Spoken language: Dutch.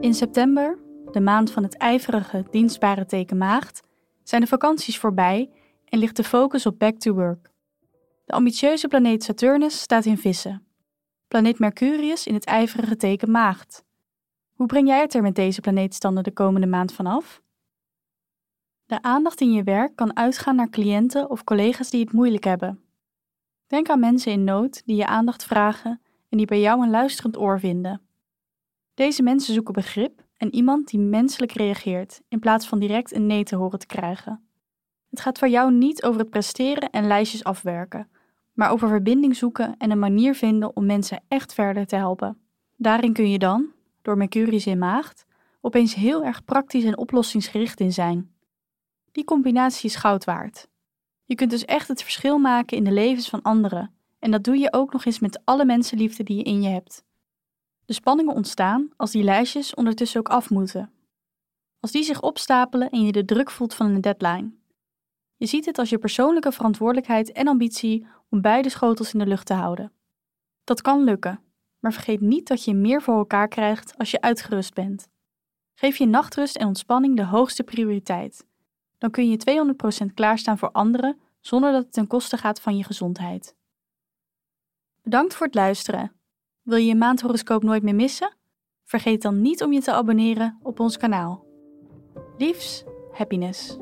In september, de maand van het ijverige, dienstbare teken maagd, zijn de vakanties voorbij en ligt de focus op back to work. De ambitieuze planeet Saturnus staat in vissen. Planeet Mercurius in het ijverige teken maagd. Hoe breng jij het er met deze planeetstanden de komende maand vanaf? De aandacht in je werk kan uitgaan naar cliënten of collega's die het moeilijk hebben. Denk aan mensen in nood die je aandacht vragen en die bij jou een luisterend oor vinden. Deze mensen zoeken begrip en iemand die menselijk reageert in plaats van direct een nee te horen te krijgen. Het gaat voor jou niet over het presteren en lijstjes afwerken, maar over verbinding zoeken en een manier vinden om mensen echt verder te helpen. Daarin kun je dan, door Mercurius in maagd, opeens heel erg praktisch en oplossingsgericht in zijn. Die combinatie is goud waard. Je kunt dus echt het verschil maken in de levens van anderen en dat doe je ook nog eens met alle mensenliefde die je in je hebt. De spanningen ontstaan als die lijstjes ondertussen ook af moeten. Als die zich opstapelen en je de druk voelt van een deadline. Je ziet het als je persoonlijke verantwoordelijkheid en ambitie om beide schotels in de lucht te houden. Dat kan lukken, maar vergeet niet dat je meer voor elkaar krijgt als je uitgerust bent. Geef je nachtrust en ontspanning de hoogste prioriteit. Dan kun je 200% klaarstaan voor anderen zonder dat het ten koste gaat van je gezondheid. Bedankt voor het luisteren. Wil je je maandhoroscoop nooit meer missen? Vergeet dan niet om je te abonneren op ons kanaal. Liefs, happiness.